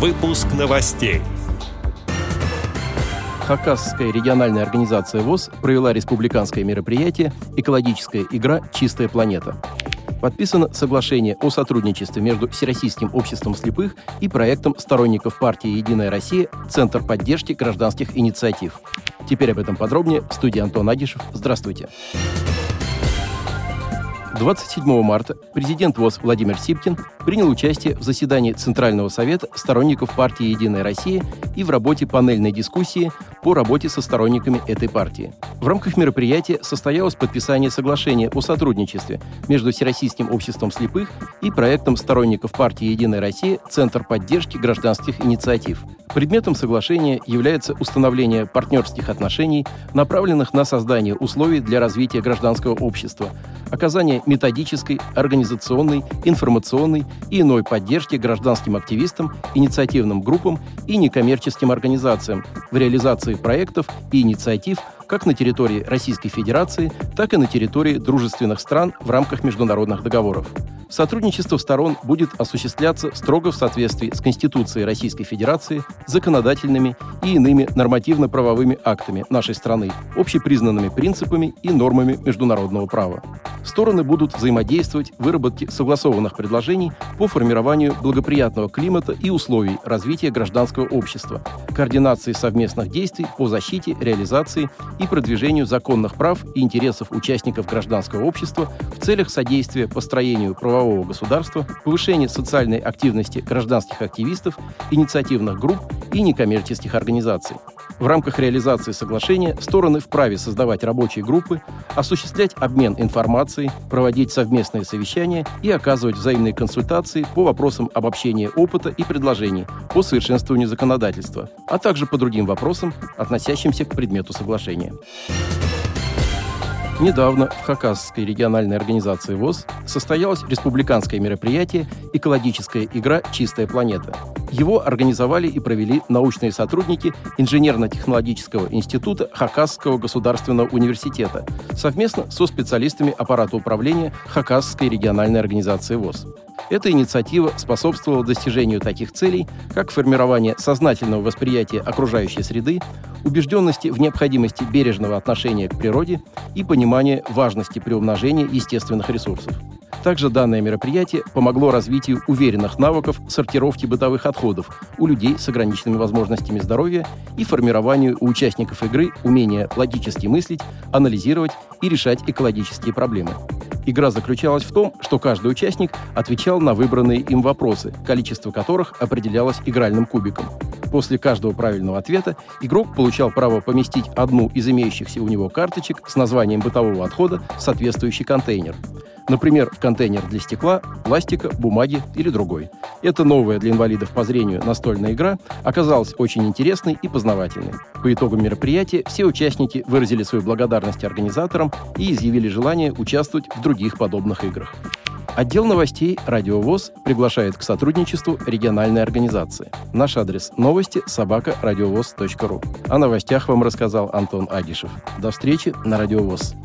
Выпуск новостей. Хакасская региональная организация ВОЗ провела республиканское мероприятие «Экологическая игра «Чистая планета». Подписано соглашение о сотрудничестве между Всероссийским обществом слепых и проектом сторонников партии «Единая Россия» Центр поддержки гражданских инициатив. Теперь об этом подробнее в студии Антон Агишев. Здравствуйте. Здравствуйте. 27 марта президент ВОЗ Владимир Сипкин принял участие в заседании Центрального совета сторонников партии «Единая Россия» и в работе панельной дискуссии по работе со сторонниками этой партии. В рамках мероприятия состоялось подписание соглашения о сотрудничестве между Всероссийским обществом слепых и проектом сторонников партии «Единая Россия» Центр поддержки гражданских инициатив. Предметом соглашения является установление партнерских отношений, направленных на создание условий для развития гражданского общества, оказание методической, организационной, информационной и иной поддержки гражданским активистам, инициативным группам и некоммерческим организациям в реализации проектов и инициатив как на территории Российской Федерации, так и на территории дружественных стран в рамках международных договоров. Сотрудничество сторон будет осуществляться строго в соответствии с Конституцией Российской Федерации, законодательными и иными нормативно-правовыми актами нашей страны, общепризнанными принципами и нормами международного права. Стороны будут взаимодействовать в выработке согласованных предложений по формированию благоприятного климата и условий развития гражданского общества, координации совместных действий по защите, реализации и продвижению законных прав и интересов участников гражданского общества в целях содействия построению правового государства, повышения социальной активности гражданских активистов, инициативных групп и некоммерческих организаций. В рамках реализации соглашения стороны вправе создавать рабочие группы, осуществлять обмен информацией, проводить совместные совещания и оказывать взаимные консультации по вопросам обобщения опыта и предложений по совершенствованию законодательства, а также по другим вопросам, относящимся к предмету соглашения. Недавно в Хакасской региональной организации ВОЗ состоялось республиканское мероприятие «Экологическая игра «Чистая планета». Его организовали и провели научные сотрудники Инженерно-технологического института Хакасского государственного университета совместно со специалистами аппарата управления Хакасской региональной организации ВОЗ. Эта инициатива способствовала достижению таких целей, как формирование сознательного восприятия окружающей среды, убежденности в необходимости бережного отношения к природе и понимания важности приумножения естественных ресурсов. Также данное мероприятие помогло развитию уверенных навыков сортировки бытовых отходов у людей с ограниченными возможностями здоровья и формированию у участников игры умения логически мыслить, анализировать и решать экологические проблемы. Игра заключалась в том, что каждый участник отвечал на выбранные им вопросы, количество которых определялось игральным кубиком. После каждого правильного ответа игрок получал право поместить одну из имеющихся у него карточек с названием бытового отхода в соответствующий контейнер. Например, контейнер для стекла, пластика, бумаги или другой. Эта новая для инвалидов по зрению настольная игра оказалась очень интересной и познавательной. По итогам мероприятия все участники выразили свою благодарность организаторам и изъявили желание участвовать в других подобных играх. Отдел новостей «Радиовоз» приглашает к сотрудничеству региональной организации. Наш адрес – новости собака радиовоз.ру. О новостях вам рассказал Антон Агишев. До встречи на «Радиовоз».